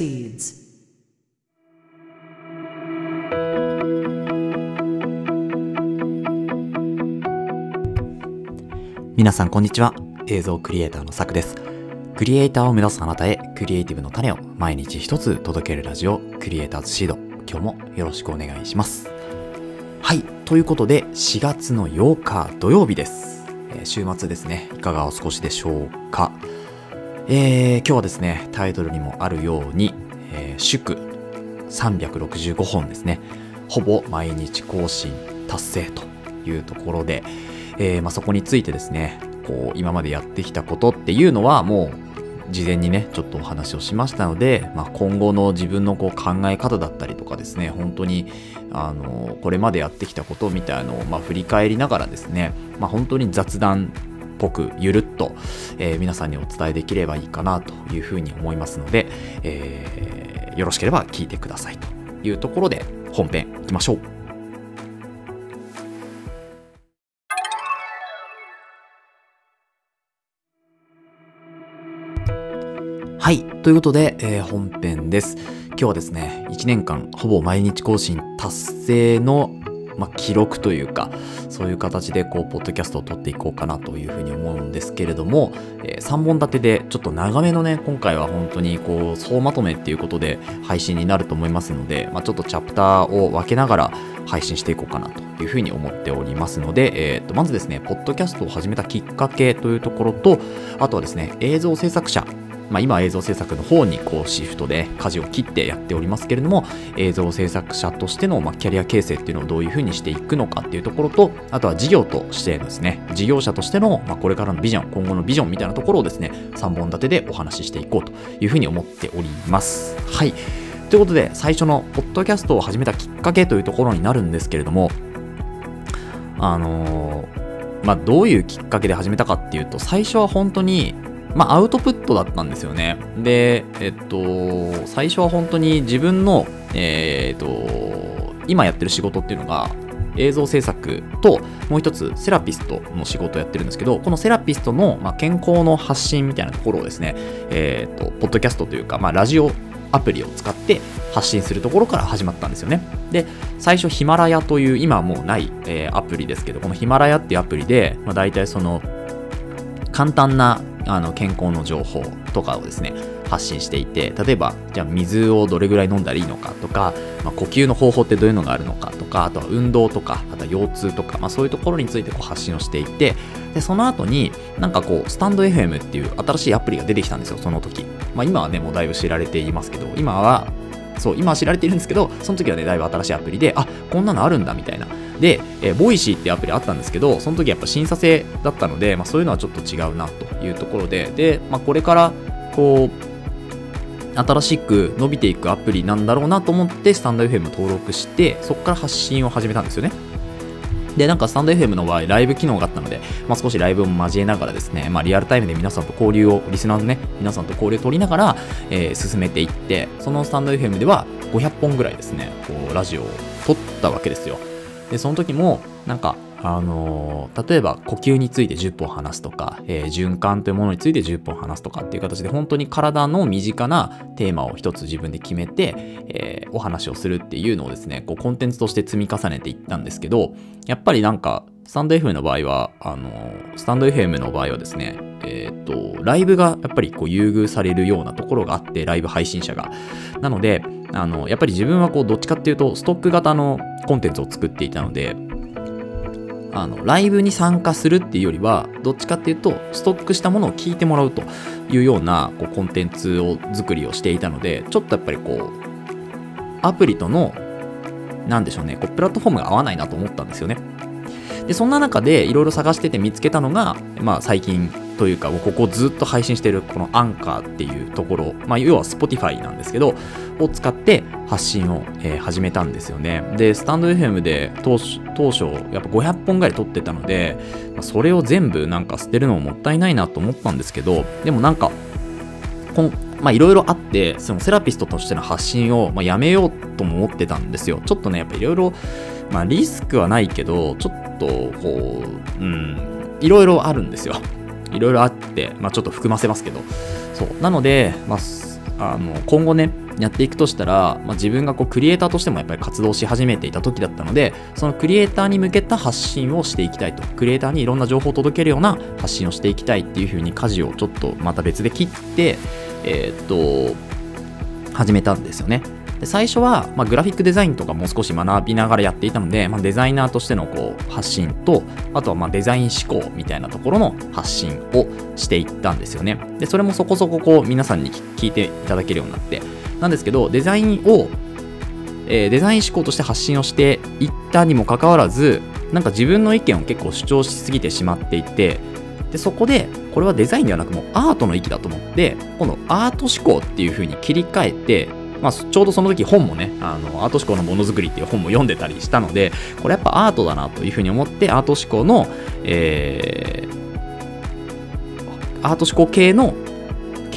proceeds. 皆さんこんにちは。映像クリエイターのさくです。クリエイターを目指すあなたへクリエイティブの種を毎日一つ届けるラジオクリエイターズシード。今日もよろしくお願いします。はい。ということで4月の8日土曜日です、え週末ですね。いかがお過ごしでしょうか。えー、今日はですねタイトルにもあるように、えー祝365本ですね。ほぼ毎日更新達成というところで、えーまあ、そこについてですねこう今までやってきたことっていうのはもう事前にねちょっとお話をしましたので、まあ、今後の自分のこう考え方だったりとかですね本当にあのこれまでやってきたことみたいなのを、まあ、振り返りながらですね、まあ、本当に雑談ぽくゆるっと、えー皆さんにお伝えできればいいかなというふうに思いますので、えーよろしければ聞いてくださいというところで本編いきましょう。はい。ということで、えー本編です。今日はですね、1年間ほぼ毎日更新達成の、まあ、記録というか、そういう形でこう、ポッドキャストを撮っていこうかなというふうに思うんですけれども、え3本立てでちょっと長めのね、今回は本当にこう、総まとめっていうことで配信になると思いますので、まあ、ちょっとチャプターを分けながら配信していこうかなというふうに思っておりますので、えーと、まずですね、ポッドキャストを始めたきっかけというところと、あとはですね、映像制作者まあ、今映像制作の方にこうシフトで舵を切ってやっておりますけれども映像制作者としてのまキャリア形成っていうのをどういうふうにしていくのかっていうところとあとは事業としてですね事業者としてのまこれからのビジョン今後のビジョンみたいなところをですね3本立てでお話ししていこうというふうに思っております。はい。ということで最初のポッドキャストを始めたきっかけというところになるんですけれどもあのーまあどういうきっかけで始めたかっていうと最初は本当にまあ、アウトプットだったんですよね。で、えっと、最初は本当に自分の、えーっと、今やってる仕事っていうのが、映像制作と、もう一つ、セラピストの仕事をやってるんですけど、このセラピストの、まあ、健康の発信みたいなところをですね、えーっと、ポッドキャストというか、まあ、ラジオアプリを使って発信するところから始まったんですよね。で、最初ヒマラヤという、今はもうない、えーアプリですけど、このヒマラヤっていうアプリで、まあ、大体その、簡単なあの健康の情報とかをですね発信していて例えばじゃあ水をどれぐらい飲んだらいいのかとか、まあ、呼吸の方法ってどういうのがあるのかとかあとは運動とかあとは腰痛とか、まあ、そういうところについてこう発信をしていてでその後になんかこうスタンド FM っていう新しいアプリが出てきたんですよその時、まあ、今はねもうだいぶ知られていますけど今はそう今は知られているんですけどその時はねだいぶ新しいアプリであこんなのあるんだみたいな。で、えーボイシーってアプリあったんですけど、その時やっぱ審査制だったので、まあ、そういうのはちょっと違うなというところで、で、まあ、これから、こう、新しく伸びていくアプリなんだろうなと思って、スタンド FM 登録して、そこから発信を始めたんですよね。で、なんかスタンド FM の場合、ライブ機能があったので、まあ、少しライブを交えながらですね、まあ、リアルタイムで皆さんと交流を、リスナーのね、皆さんと交流を取りながら、えー進めていって、そのスタンド FM では500本ぐらいですね、こう、ラジオを撮ったわけですよ。で、その時も、なんか、あのー例えば呼吸について10本話すとか、えー循環というものについて10本話すとかっていう形で本当に体の身近なテーマを一つ自分で決めて、えーお話をするっていうのをですね、こうコンテンツとして積み重ねていったんですけど、やっぱりなんか、スタンド FM の場合は、あのスタンド FM の場合はですね、えっと、ライブがやっぱりこう優遇されるようなところがあって、ライブ配信者が。なので、あの、やっぱり自分はこう、どっちかっていうと、ストック型のコンテンツを作っていたので、あの、ライブに参加するっていうよりは、どっちかっていうと、ストックしたものを聞いてもらうというような、こう、コンテンツを作りをしていたので、ちょっとやっぱりこう、アプリとの、なんでしょうね、こう、プラットフォームが合わないなと思ったんですよね。で、そんな中でいろいろ探してて見つけたのが、まあ最近というか、ここずっと配信してるこのアンカーっていうところ、まあ要は Spotify なんですけど、を使って発信を、えー始めたんですよね。で、スタンド FM で当初、当初やっぱ500本ぐらい撮ってたので、まあそれを全部なんか捨てるのももったいないなと思ったんですけど、でもなんか、まあいろいろあって、そのセラピストとしての発信を、まあ、やめようとも思ってたんですよ。ちょっとね、やっぱいろいろ、まあリスクはないけど、ちょっとこう、うん、いろいろあるんですよ。いろいろあって、まあちょっと含ませますけど。そう。なので、まあ、あの、今後ね、やっていくとしたら、まあ、自分がこうクリエイターとしてもやっぱり活動し始めていた時だったのでそのクリエイターに向けた発信をしていきたいと。クリエイターにいろんな情報を届けるような発信をしていきたいっていう風に舵をちょっとまた別で切ってえー、っと始めたんですよね。で最初は、まあ、グラフィックデザインとかも少し学びながらやっていたので、まあ、デザイナーとしてのこう発信とあとはまデザイン思考みたいなところの発信をしていったんですよね。でそれもそこそここう皆さんに聞いていただけるようになってなんですけどデザインを、えー、デザイン思考として発信をしていったにもかかわらずなんか自分の意見を結構主張しすぎてしまっていてでそこでこれはデザインではなくもうアートの域だと思って今度アート思考っていう風に切り替えてまあ、ちょうどその時本もね、あの、アート思考のものづくりっていう本も読んでたりしたので、これやっぱアートだなというふうに思って、アート思考の、えー、アート思考系の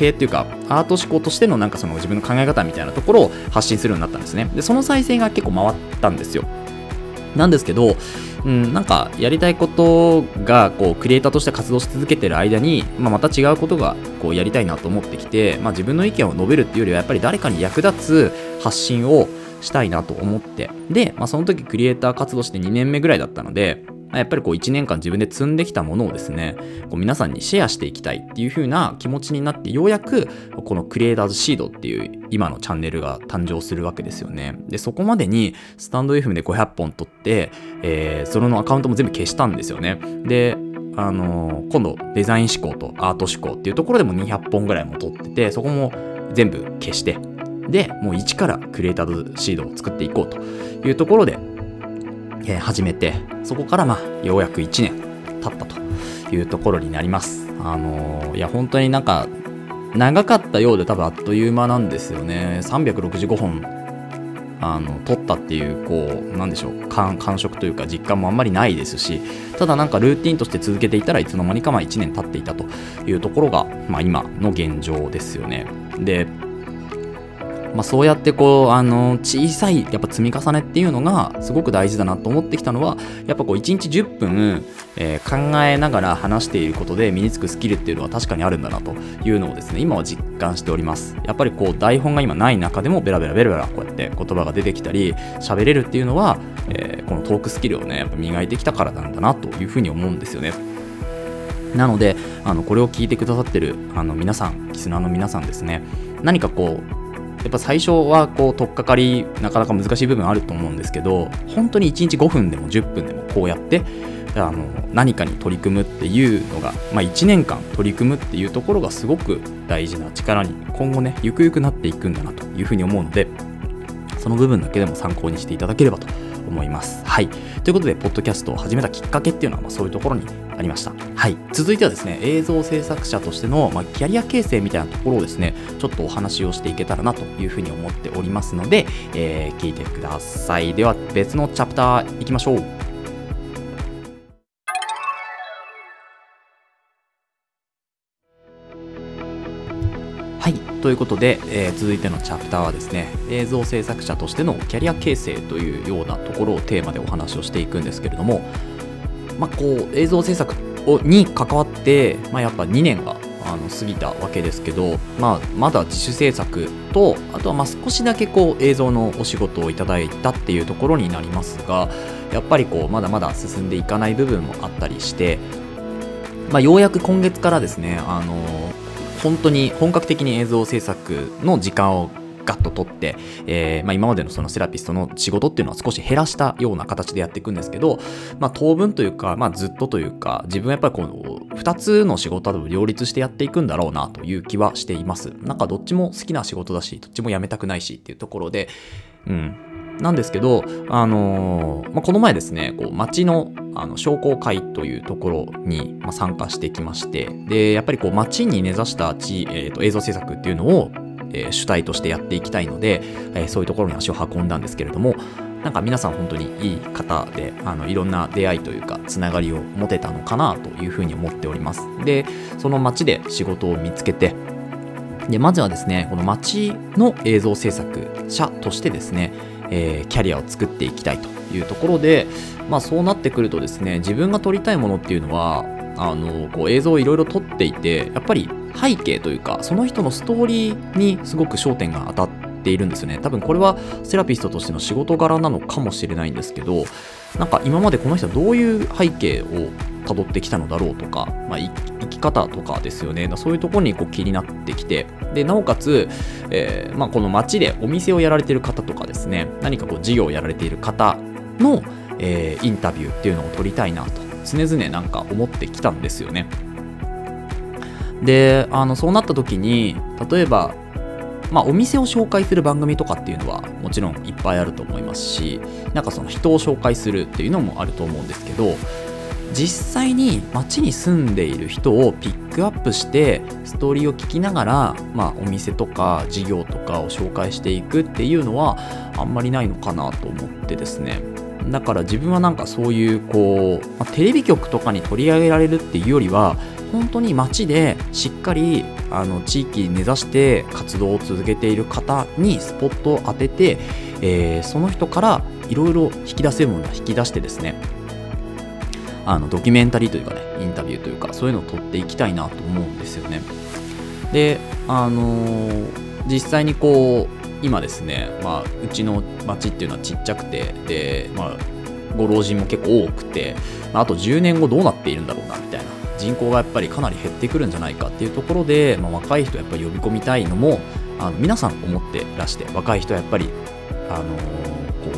系っていうか、アート思考としてのなんかその自分の考え方みたいなところを発信するようになったんですね。で、その再生が結構回ったんですよ。なんですけど、うん、なんかやりたいことがこうクリエイターとして活動し続けてる間に、まあ、また違うことがこうやりたいなと思ってきて、まあ、自分の意見を述べるっていうよりはやっぱり誰かに役立つ発信をしたいなと思ってで、まあ、その時クリエイター活動して2年目ぐらいだったのでやっぱりこう1年間自分で積んできたものをですね、こう皆さんにシェアしていきたいっていう風な気持ちになって、ようやくこのクリエイターズシードっていう今のチャンネルが誕生するわけですよね。で、そこまでにスタンド FM で500本撮って、えー、そのアカウントも全部消したんですよね。で、あのー、今度デザイン思考とアート思考っていうところでも200本ぐらいも撮ってて、そこも全部消して、で、もう一からクリエイターズシードを作っていこうというところで、えー、始めて、そこからまあ、ようやく1年経ったというところになります。あのー、いや、本当になんか、長かったようで多分あっという間なんですよね。365本、あの、撮ったっていう、こう、なんでしょう、感触というか実感もあんまりないですし、ただなんかルーティンとして続けていたらいつの間にかまあ1年経っていたというところが、まあ今の現状ですよね。で、まあ、そうやってこうあの小さいやっぱ積み重ねっていうのがすごく大事だなと思ってきたのはやっぱこう1日10分、えー、考えながら話していることで身につくスキルっていうのは確かにあるんだなというのをですね今は実感しております。やっぱりこう台本が今ない中でもベラベラベラベラこうやって言葉が出てきたり喋れるっていうのは、えー、このトークスキルをねやっぱ磨いてきたからなんだなというふうに思うんですよね。なのであのこれを聞いてくださってるあの皆さんリスナーの皆さんですね。何かこうっぱ最初はこう取っかかりなかなか難しい部分あると思うんですけど本当に1日5分でも10分でもこうやってあの何かに取り組むっていうのが、まあ、1年間取り組むっていうところがすごく大事な力に今後ねゆくゆくなっていくんだなというふうに思うのでその部分だけでも参考にしていただければと思います。はい。ということで、ポッドキャストを始めたきっかけっていうのは、まあ、そういうところにありました。はい。続いてはですね、映像制作者としての、まあ、キャリア形成みたいなところをですね、ちょっとお話をしていけたらなというふうに思っておりますので、えー、聞いてください。では、別のチャプター行きましょう。ということで、えー、続いてのチャプターはですね、映像制作者としてのキャリア形成というようなところをテーマでお話をしていくんですけれども、まあ、こう、映像制作をに関わって、まあ、やっぱ2年があの過ぎたわけですけど、まあ、まだ自主制作とあとはま少しだけこう映像のお仕事をいただいたっていうところになりますがやっぱりこうまだまだ進んでいかない部分もあったりして、まあ、ようやく今月からですねあの本当に本格的に映像制作の時間をガッと取って、えーまあ、今までのそのセラピストの仕事っていうのは少し減らしたような形でやっていくんですけど、まあ、当分というか、まあ、ずっとというか自分はやっぱりこの2つの仕事と両立してやっていくんだろうなという気はしています。なんかどっちも好きな仕事だしどっちも辞めたくないしっていうところでうん。なんですけど、あのー、まあ、この前ですね、こう町のあの商工会というところに、参加してきまして、で、やっぱりこう町に根ざした地、えーと、映像制作っていうのを、えー、主体としてやっていきたいので、えー、そういうところに足を運んだんですけれども、なんか皆さん本当にいい方で、あのいろんな出会いというか、つながりを持てたのかなというふうに思っております。で、その町で仕事を見つけて、で、まずはですね、この町の映像制作者としてですね、えー、キャリアを作っていきたいというところで、まあ、そうなってくるとですね自分が撮りたいものっていうのはあのこう映像をいろいろ撮っていてやっぱり背景というかその人のストーリーにすごく焦点が当たっっているんですよね。多分これはセラピストとしての仕事柄なのかもしれないんですけど、なんか今までこの人はどういう背景を辿ってきたのだろうとか、まあ、生き方とかですよね。そういうところにこう気になってきて、で、なおかつ、えー、まあ、この街でお店をやられている方とかですね、何かこう事業をやられている方の、えー、インタビューっていうのを取りたいなと、常々なんか思ってきたんですよね。で、あの、そうなった時に、例えば、まあ、お店を紹介する番組とかっていうのはもちろんいっぱいあると思いますしなんかその人を紹介するっていうのもあると思うんですけど実際に街に住んでいる人をピックアップしてストーリーを聞きながら、まあ、お店とか事業とかを紹介していくっていうのはあんまりないのかなと思ってですね。だから自分はなんかそういうこう、まあ、テレビ局とかに取り上げられるっていうよりは本当に街でしっかりあの地域に根ざして活動を続けている方にスポットを当てて、えー、その人からいろいろ引き出せるものを引き出してですねあのドキュメンタリーというかねインタビューというかそういうのを撮っていきたいなと思うんですよね。であのー、実際にこう今ですね、まあ、うちの町っていうのはちっちゃくてで、まあ、ご老人も結構多くて、まあ、あと10年後どうなっているんだろうなみたいな人口がやっぱりかなり減ってくるんじゃないかっていうところで、まあ、若い人やっぱり呼び込みたいのもあの皆さん思ってらして若い人はやっぱりあのー、こ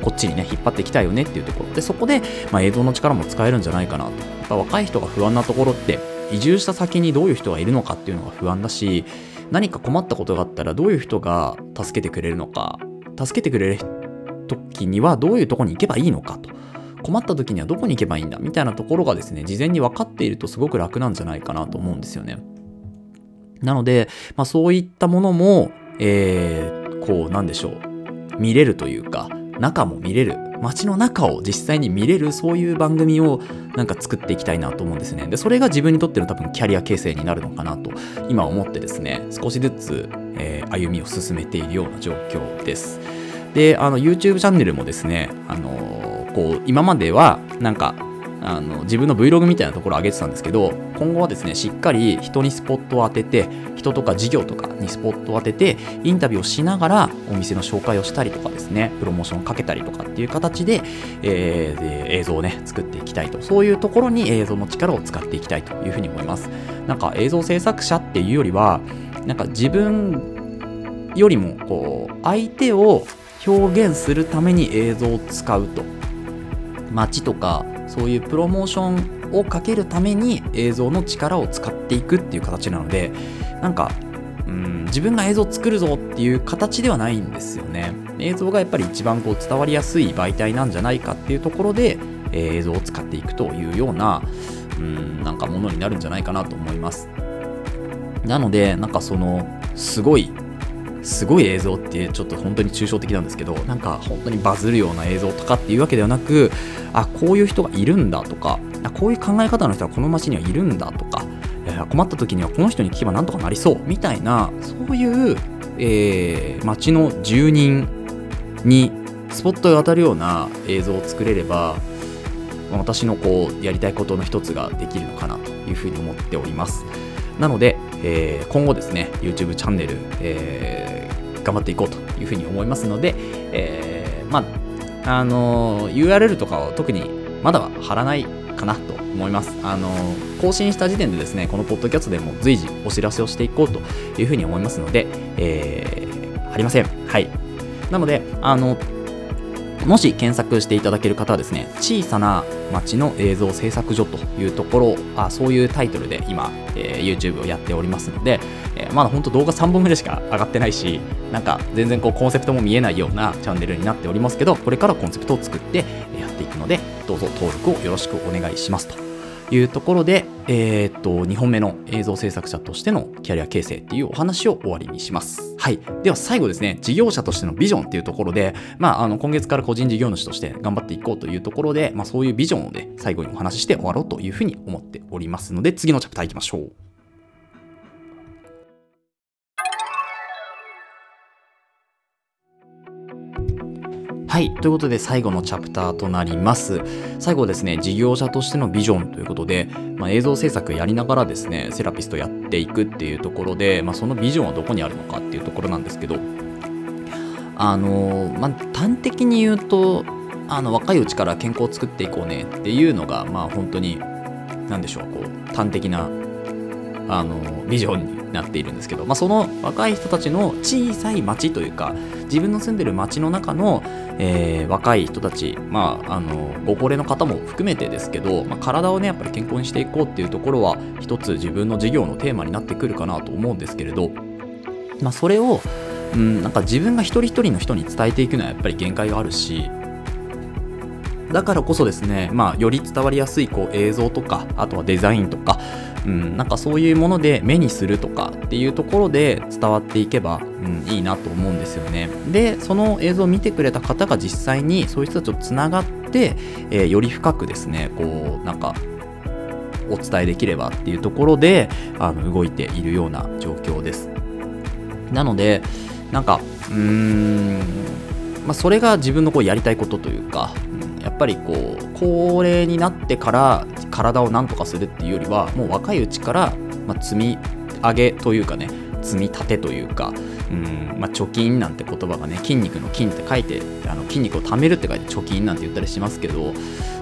うこっちにね引っ張っていきたいよねっていうところ。でそこで、まあ、映像の力も使えるんじゃないかなと。やっぱ若い人が不安なところって移住した先にどういう人がいるのかっていうのが不安だし何か困ったことがあったらどういう人が助けてくれるのか助けてくれる時にはどういうとこに行けばいいのかと。困った時にはどこに行けばいいんだみたいなところがですね事前に分かっているとすごく楽なんじゃないかなと思うんですよね。なので、まあ、そういったものも、えー、こうなんでしょう。見れるというか中も見れる。街の中を実際に見れるそういう番組をなんか作っていきたいなと思うんですね。でそれが自分にとっての多分キャリア形成になるのかなと今思ってですね少しずつ、えー、歩みを進めているような状況です。であの YouTube チャンネルもですねあのー、こう今まではなんかあの自分の Vlog みたいなところを上げてたんですけど今後はですねしっかり人にスポットを当てて人とか事業とかにスポットを当ててインタビューをしながらお店の紹介をしたりとかですねプロモーションをかけたりとかっていう形で,、えー、で映像をね作っていきたいと。そういうところに映像の力を使っていきたいというふうに思います。なんか映像制作者っていうよりはなんか自分よりもこう相手を表現するために映像を使うと。街とかそういうプロモーションをかけるために映像の力を使っていくっていう形なのでなんかうん自分が映像を作るぞっていう形ではないんですよね。映像がやっぱり一番こう伝わりやすい媒体なんじゃないかっていうところで、えー、映像を使っていくというようなうんなんかものになるんじゃないかなと思います。なのでなんかそのすごいすごい映像ってちょっと本当に抽象的なんですけどなんか本当にバズるような映像とかっていうわけではなくあこういう人がいるんだとかこういう考え方の人はこの街にはいるんだとか困った時にはこの人に聞けばなんとかなりそうみたいなそういう、えー、街の住人にスポットが当たるような映像を作れれば私のこうやりたいことの一つができるのかなというふうに思っております。なので、えー、今後ですね YouTube チャンネル、えー、頑張っていこうというふうに思いますので、えー、まああの URL とかを特にまだは貼らないかなと思います。あの更新した時点でですね、このポッドキャストでも随時お知らせをしていこうというふうに思いますので、えー、ありません。はい。なので、あの、もし検索していただける方はですね、小さな町の映像制作所というところ、あそういうタイトルで今、えー、YouTube をやっておりますので、えー、まだ本当動画3本目でしか上がってないし、なんか全然こうコンセプトも見えないようなチャンネルになっておりますけど、これからコンセプトを作ってやっていくので、どうぞ登録をよろしくお願いしますと。いうところで、えー、っと、2本目の映像制作者としてのキャリア形成っていうお話を終わりにします。はい。では最後ですね、事業者としてのビジョンっていうところで、まあ、あの、今月から個人事業主として頑張っていこうというところで、まあ、そういうビジョンをね、最後にお話しして終わろうというふうに思っておりますので、次のチャプター行きましょう。はい。ということで、最後のチャプターとなります。最後ですね、事業者としてのビジョンということで、まあ、映像制作やりながらですね、セラピストやっていくっていうところで、まあ、そのビジョンはどこにあるのかっていうところなんですけど、あのまあ、端的に言うとあの若いうちから健康を作っていこうねっていうのがまあ本当に何でしょうこう端的なあのビジョンになっているんですけど、まあ、その若い人たちの小さい町というか自分の住んでる町の中の、えー、若い人たち、まあ、あのご高齢の方も含めてですけど、まあ、体をねやっぱり健康にしていこうっていうところは一つ自分の事業のテーマになってくるかなと思うんですけれど、まあ、それをうん、なんか自分が一人一人の人に伝えていくのはやっぱり限界があるしだからこそですね、まあ、より伝わりやすいこう映像とかあとはデザインとか、うん、なんかそういうもので目にするとかっていうところで伝わっていけば、うん、いいなと思うんですよね。でその映像を見てくれた方が実際にそういう人たちとつながって、えー、より深くですねこうなんかお伝えできればっていうところであの動いているような状況です。なのでなんかうーん、まあ、それが自分のこうやりたいことというか、やっぱりこう高齢になってから体をなんとかするっていうよりはもう若いうちから、まあ、積み上げというかね積み立てというか、うんまあ、貯金なんて言葉がね筋肉の筋って書いてあの筋肉を貯めるって書いて貯金なんて言ったりしますけど、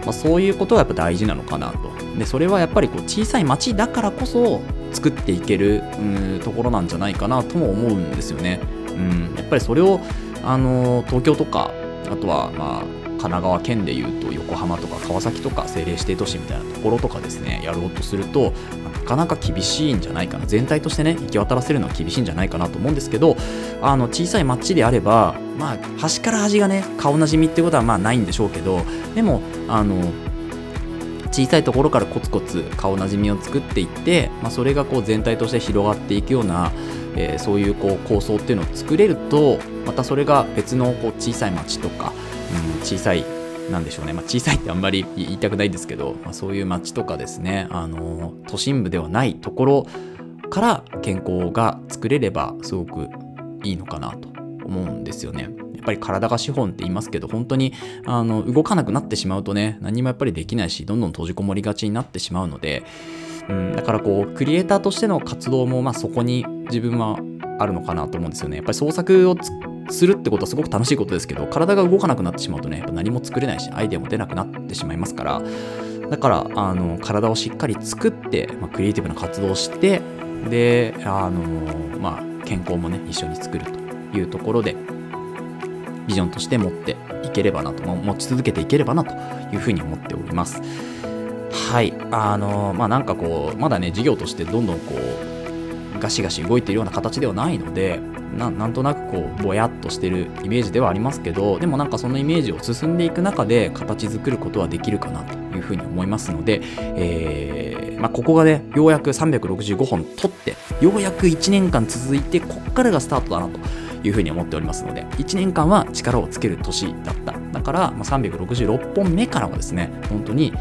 まあ、そういうことはやっぱ大事なのかなとでそれはやっぱりこう小さい町だからこそ作っていけるうんところなんじゃないかなとも思うんですよね。うん、やっぱりそれをあの東京とかあとはまあ神奈川県でいうと横浜とか川崎とか政令指定都市みたいなところとかですねやろうとするとなかなか厳しいんじゃないかな。全体としてね行き渡らせるのは厳しいんじゃないかなと思うんですけどあの小さい町であればまあ端から端がね顔なじみってことはまあないんでしょうけどでもあの小さいところからコツコツ顔なじみを作っていって、まあ、それがこう全体として広がっていくような、えー、そういうこう構想っていうのを作れるとまたそれが別のこう小さい町とか、うん、小さいなんでしょうね、まあ、小さいってあんまり言いたくないですけど、まあ、そういう町とかですね、あの都心部ではないところから健康が作れればすごくいいのかなと思うんですよね。やっぱり体が資本って言いますけど、本当にあの動かなくなってしまうとね、何もやっぱりできないし、どんどん閉じこもりがちになってしまうので、うん、だからこう、クリエイターとしての活動も、まあそこに自分はあるのかなと思うんですよね。やっぱり創作をするってことはすごく楽しいことですけど、体が動かなくなってしまうとね、何も作れないし、アイデアも出なくなってしまいますから、だから、あの、体をしっかり作って、まあ、クリエイティブな活動をして、で、あの、まあ、健康もね、一緒に作るというところで、ビジョンとして持っていければなと、持ち続けていければなというふうに思っております。はい。あのまあ、なんかこう、まだね、事業としてどんどんこう、ガシガシ動いているような形ではないので、ななんとなくこうぼやっとしてるイメージではありますけどでもなんかそのイメージを進んでいく中で形作ることはできるかなというふうに思いますので、えーまあ、ここがねようやく365本取ってようやく1年間続いてこっからがスタートだなというふうに思っておりますので、1年間は力をつける年だった。だから、まあ、366本目からはですね、本当に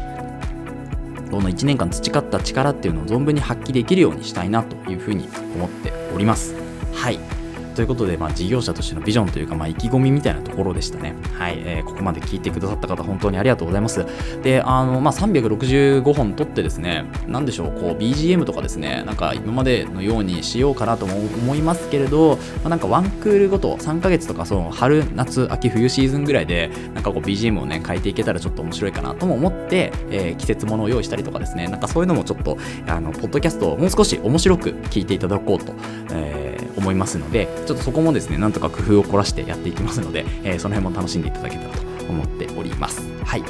この1年間培った力っていうのを存分に発揮できるようにしたいなというふうに思っております。はい。ということで、まあ、事業者としてのビジョンというか、まあ、意気込みみたいなところでしたね。はい、えー、ここまで聞いてくださった方、本当にありがとうございます。で、あの、まあ、365本撮ってですね、なんでしょう、こう、BGM とかですね、なんか今までのようにしようかなとも思いますけれど、まあ、なんかワンクールごと、3ヶ月とか、その、春、夏、秋、冬シーズンぐらいで、なんかこう、BGM をね、変えていけたらちょっと面白いかなとも思って、えー、季節ものを用意したりとかですね、なんかそういうのもちょっと、あの、ポッドキャストをもう少し面白く聞いていただこうと、えー、思いますので、ちょっとそこもですね、なんとか工夫を凝らしてやっていきますので、えー、その辺も楽しんでいただけたらと思っております。はい。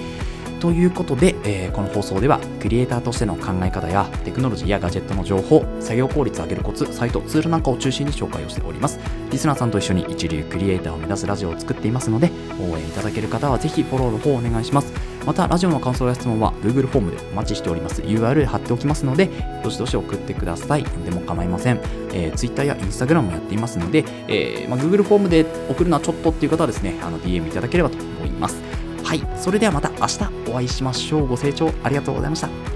ということで、えー、この放送ではクリエイターとしての考え方やテクノロジーやガジェットの情報作業効率を上げるコツサイトツールなんかを中心に紹介をしておりますリスナーさんと一緒に一流クリエイターを目指すラジオを作っていますので応援いただける方はぜひフォローの方をお願いしますまたラジオの感想や質問は Google フォームでお待ちしております。URL 貼っておきますのでどしどし送ってください。何でも構いません、えー、Twitter や Instagram もやっていますので、えーまあ、Google フォームで送るのはちょっとっていう方はですねあの DM いただければと思います。はい、それではまた明日お会いしましょう。ご清聴ありがとうございました。